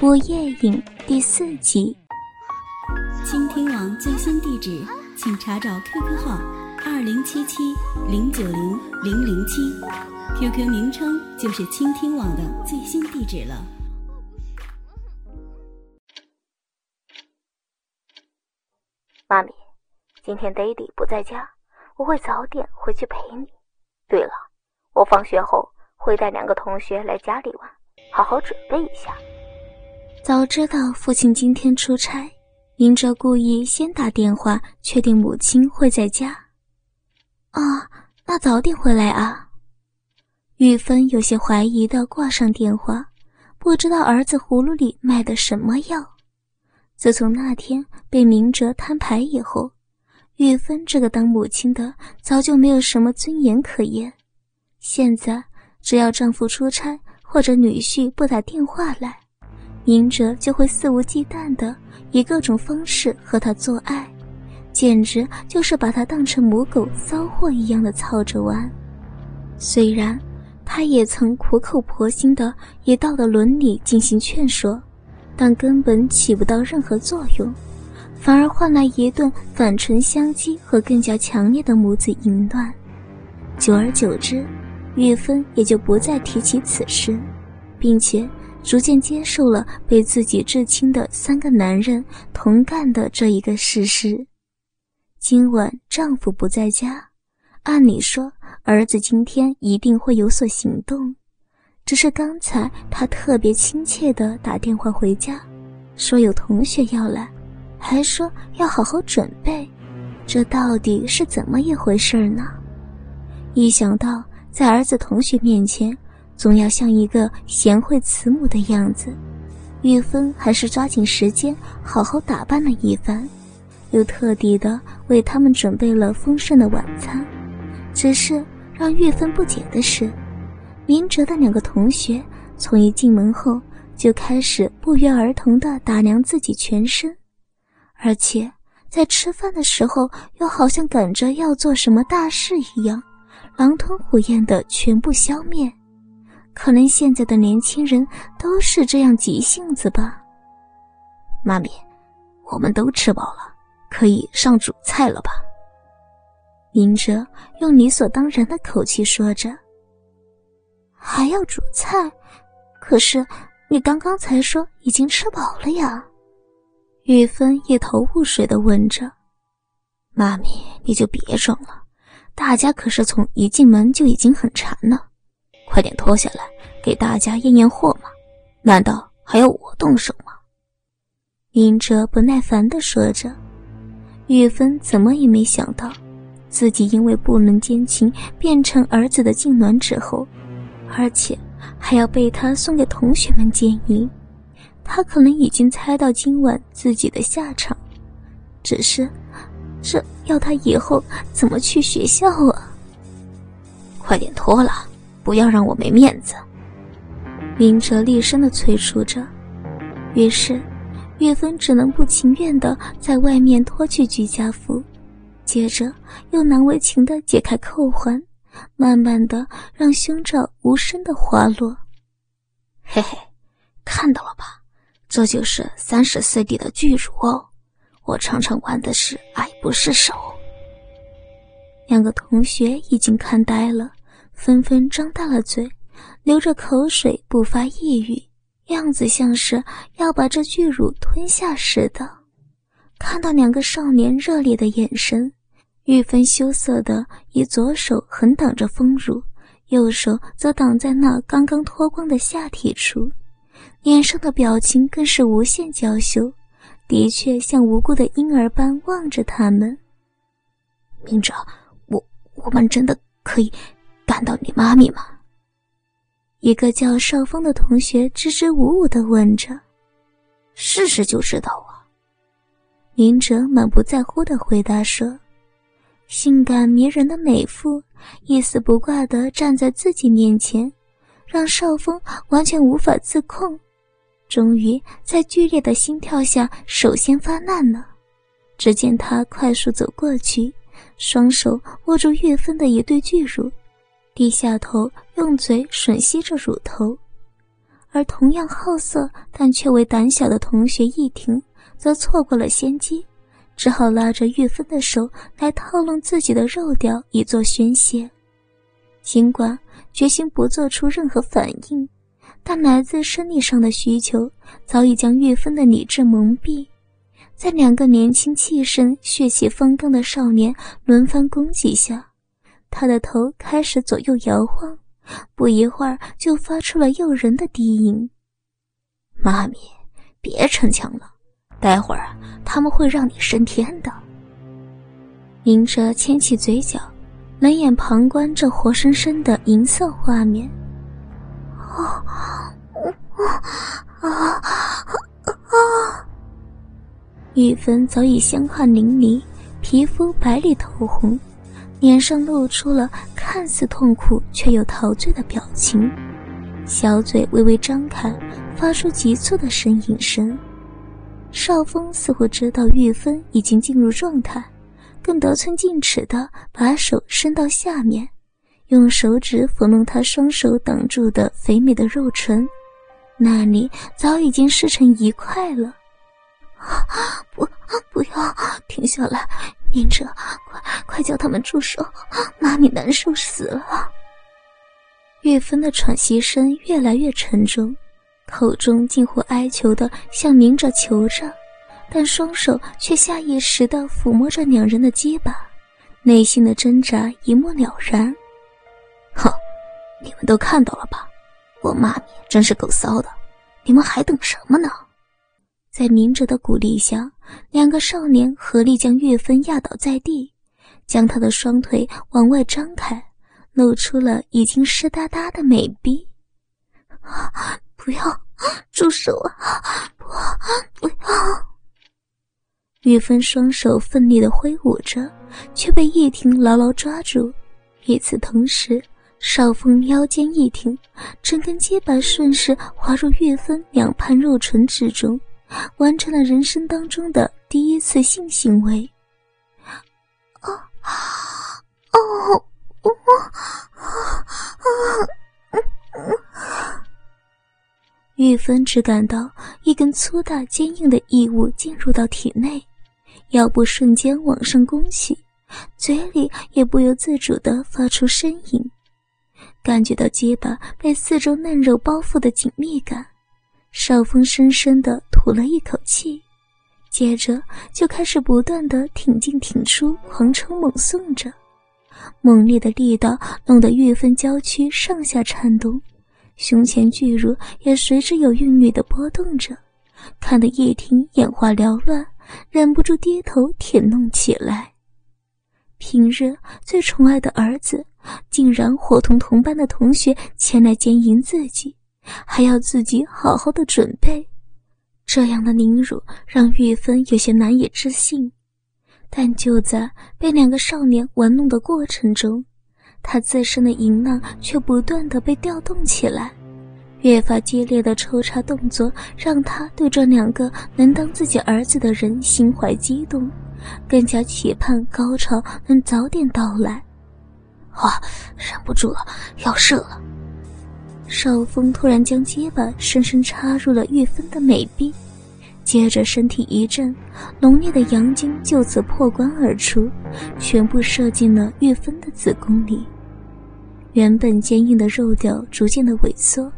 《午夜影》第四集。倾听网最新地址，请查找 QQ 号二零七七零九零零零七，QQ 名称就是倾听网的最新地址了。妈咪，今天 Daddy 不在家，我会早点回去陪你。对了，我放学后会带两个同学来家里玩，好好准备一下。早知道父亲今天出差，明哲故意先打电话确定母亲会在家。啊，那早点回来啊！玉芬有些怀疑的挂上电话，不知道儿子葫芦里卖的什么药。自从那天被明哲摊牌以后，玉芬这个当母亲的早就没有什么尊严可言。现在只要丈夫出差或者女婿不打电话来，明哲就会肆无忌惮的以各种方式和他做爱，简直就是把他当成母狗骚货一样的操着玩。虽然他也曾苦口婆心的以道德伦理进行劝说，但根本起不到任何作用，反而换来一顿反唇相讥和更加强烈的母子淫乱。久而久之，玉芬也就不再提起此事，并且。逐渐接受了被自己至亲的三个男人同干的这一个事实。今晚丈夫不在家，按理说儿子今天一定会有所行动。只是刚才他特别亲切地打电话回家，说有同学要来，还说要好好准备。这到底是怎么一回事呢？一想到在儿子同学面前，总要像一个贤惠慈母的样子，玉芬还是抓紧时间好好打扮了一番，又特地的为他们准备了丰盛的晚餐。只是让玉芬不解的是，明哲的两个同学从一进门后就开始不约而同的打量自己全身，而且在吃饭的时候又好像赶着要做什么大事一样，狼吞虎咽的全部消灭。可能现在的年轻人都是这样急性子吧。妈咪，我们都吃饱了，可以上主菜了吧？明哲用理所当然的口气说着。还要煮菜？可是你刚刚才说已经吃饱了呀。玉芬一头雾水的问着。妈咪，你就别装了，大家可是从一进门就已经很馋了。快点脱下来，给大家验验货嘛！难道还要我动手吗？明哲不耐烦地说着。玉芬怎么也没想到，自己因为不能奸情变成儿子的痉挛之后，而且还要被他送给同学们奸淫。他可能已经猜到今晚自己的下场，只是，这要他以后怎么去学校啊？快点脱了！不要让我没面子！明哲厉声的催促着。于是，岳芬只能不情愿的在外面脱去居家服，接着又难为情的解开扣环，慢慢的让胸罩无声的滑落。嘿嘿，看到了吧？这就是三十四 D 的巨乳哦！我常常玩的是爱不释手。两个同学已经看呆了。纷纷张大了嘴，流着口水，不发一语，样子像是要把这巨乳吞下似的。看到两个少年热烈的眼神，玉芬羞涩的以左手横挡着丰乳，右手则挡在那刚刚脱光的下体处，脸上的表情更是无限娇羞，的确像无辜的婴儿般望着他们。明哲，我我们真的可以。干到你妈咪吗？一个叫少峰的同学支支吾吾的问着。试试就知道啊。明哲满不在乎的回答说：“性感迷人的美妇一丝不挂的站在自己面前，让少峰完全无法自控。终于在剧烈的心跳下，首先发难了。只见他快速走过去，双手握住岳芬的一对巨乳。”低下头，用嘴吮吸着乳头，而同样好色但却为胆小的同学易婷，则错过了先机，只好拉着玉芬的手来套弄自己的肉屌以作宣泄。尽管决心不做出任何反应，但来自生理上的需求早已将玉芬的理智蒙蔽。在两个年轻气盛、血气方刚的少年轮番攻击下，他的头开始左右摇晃，不一会儿就发出了诱人的低吟：“妈咪，别逞强了，待会儿他们会让你升天的。”明哲牵起嘴角。冷眼旁观这活生生的银色画面，啊啊啊啊！玉芬早已香汗淋漓，皮肤白里透红，脸上露出了看似痛苦却又陶醉的表情，小嘴微微张开，发出急促的呻吟声。少峰似乎知道玉芬已经进入状态。更得寸进尺的把手伸到下面，用手指抚弄她双手挡住的肥美的肉唇，那里早已经湿成一块了。不，不要停下来，明哲，快快叫他们住手！妈咪难受死了。玉芬的喘息声越来越沉重，口中近乎哀求的向明哲求着。但双手却下意识的抚摸着两人的肩膀，内心的挣扎一目了然。哼，你们都看到了吧？我妈咪真是够骚的，你们还等什么呢？在明哲的鼓励下，两个少年合力将岳芬压倒在地，将她的双腿往外张开，露出了已经湿哒哒的美臂。不要，住手啊！不，不要！岳芬双手奋力的挥舞着，却被叶婷牢牢抓住。与此同时，少峰腰间一挺，整根肩膀顺势滑入岳芬两畔肉唇之中，完成了人生当中的第一次性行为。啊啊哦哦啊啊！玉芬只感到一根粗大坚硬的异物进入到体内。腰部瞬间往上弓起，嘴里也不由自主地发出呻吟，感觉到肩膀被四周嫩肉包覆的紧密感，少峰深深地吐了一口气，接着就开始不断地挺进挺出，狂冲猛送着，猛烈的力道弄得玉芬娇躯上下颤动，胸前巨乳也随之有韵律的波动着，看得叶婷眼花缭乱。忍不住低头舔弄起来。平日最宠爱的儿子，竟然伙同同班的同学前来奸淫自己，还要自己好好的准备。这样的凌辱让玉芬有些难以置信。但就在被两个少年玩弄的过程中，她自身的淫浪却不断的被调动起来。越发激烈的抽插动作，让他对这两个能当自己儿子的人心怀激动，更加期盼高潮能早点到来。啊，忍不住了，要射了！少峰突然将结巴深深插入了玉芬的美臂，接着身体一震，浓烈的阳精就此破关而出，全部射进了玉芬的子宫里。原本坚硬的肉屌逐渐的萎缩。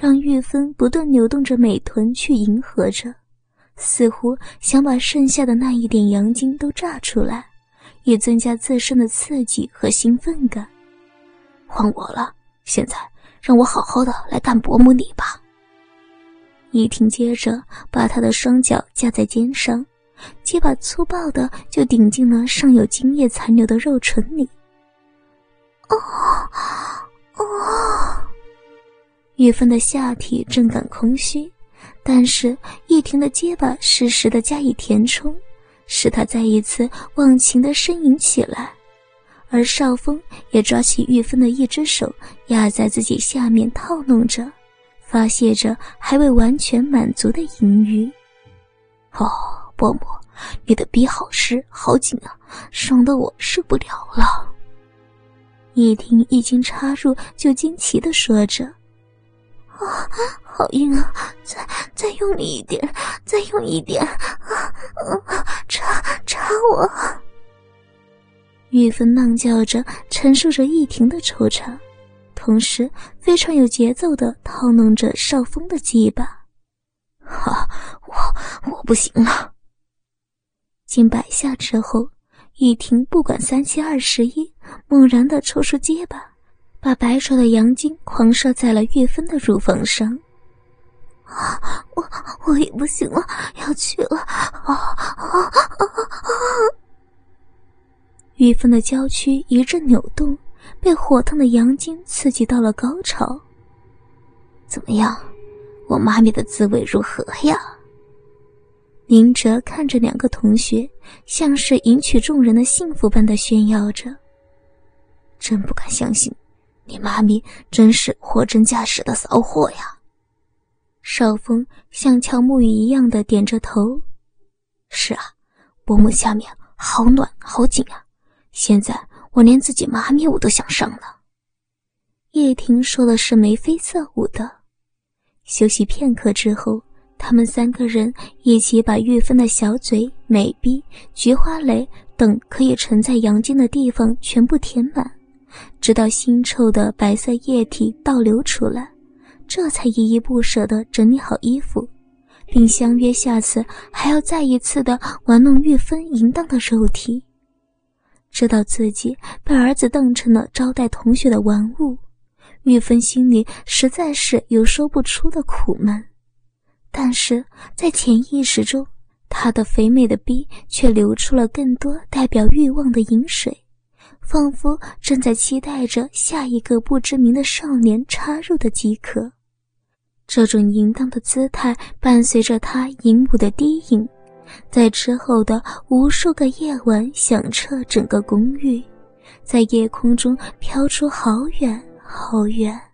让玉芬不断扭动着美臀去迎合着，似乎想把剩下的那一点阳精都炸出来，以增加自身的刺激和兴奋感。换我了，现在让我好好的来干伯母你吧。一婷接着把他的双脚架在肩上，几把粗暴的就顶进了尚有精液残留的肉唇里。哦，哦。玉芬的下体正感空虚，但是一婷的结巴适时的加以填充，使她再一次忘情的呻吟起来。而少峰也抓起玉芬的一只手压在自己下面套弄着，发泄着还未完全满足的淫欲。哦，伯母，你的逼好湿好紧啊，爽得我受不了了。一听一经插入就惊奇的说着。啊，好硬啊！再再用力一点，再用一点啊！插插我！玉芬浪叫着，陈述着易婷的惆怅，同时非常有节奏的套弄着少峰的鸡巴。哈，我我不行了。近百下之后，易婷不管三七二十一，猛然的抽出鸡巴。把白灼的阳精狂射在了玉芬的乳房上，啊！我我也不行了，要去了！啊啊啊啊！玉芬的娇躯一阵扭动，被火烫的阳精刺激到了高潮。怎么样，我妈咪的滋味如何呀？宁哲看着两个同学，像是迎娶众人的幸福般的炫耀着，真不敢相信。你妈咪真是货真价实的骚货呀！少峰像乔木鱼一样的点着头。是啊，薄膜下面好暖好紧啊！现在我连自己妈咪我都想上了。叶婷说的是眉飞色舞的。休息片刻之后，他们三个人一起把玉芬的小嘴、美鼻、菊花蕾等可以盛在阳精的地方全部填满。直到腥臭的白色液体倒流出来，这才依依不舍地整理好衣服，并相约下次还要再一次的玩弄玉芬淫荡的肉体。知道自己被儿子当成了招待同学的玩物，玉芬心里实在是有说不出的苦闷，但是在潜意识中，她的肥美的逼却流出了更多代表欲望的饮水。仿佛正在期待着下一个不知名的少年插入的即可。这种淫荡的姿态伴随着她淫舞的低吟，在之后的无数个夜晚响彻整个公寓，在夜空中飘出好远好远。